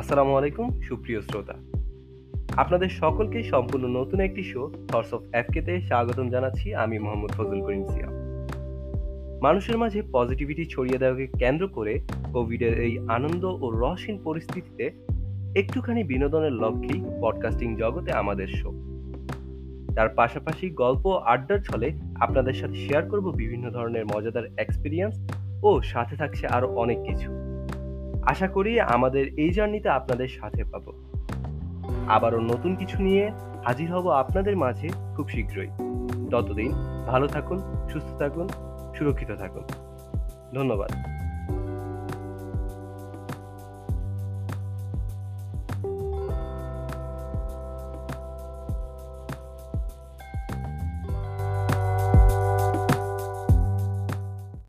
আসসালামু আলাইকুম, সুপ্রিয় শ্রোতা। আপনাদের সকলকে সম্পূর্ণ নতুন একটি শো থটস অফ এফকেতে স্বাগতম জানাচ্ছি আমি মোহাম্মদ ফজল করিম সিয়া মানুষের মাঝে পজিটিভিটি ছড়িয়ে দেওয়াকে কেন্দ্র করে কোভিডের এই আনন্দ ও রসহীন পরিস্থিতিতে একটুখানি বিনোদনের লক্ষ্যেই পডকাস্টিং জগতে আমাদের শো তার পাশাপাশি গল্প আড্ডার ছলে আপনাদের সাথে শেয়ার করব বিভিন্ন ধরনের মজাদার এক্সপিরিয়েন্স ও সাথে থাকছে আরও অনেক কিছু। আশা করি আমাদের এই জার্নিতে আপনাদের সাথে পাব। আবারও নতুন কিছু নিয়ে হাজির হব আপনাদের মাঝে খুব শীঘ্রই। ততদিন ভালো থাকুন, সুস্থ থাকুন, সুরক্ষিত থাকুন। ধন্যবাদ।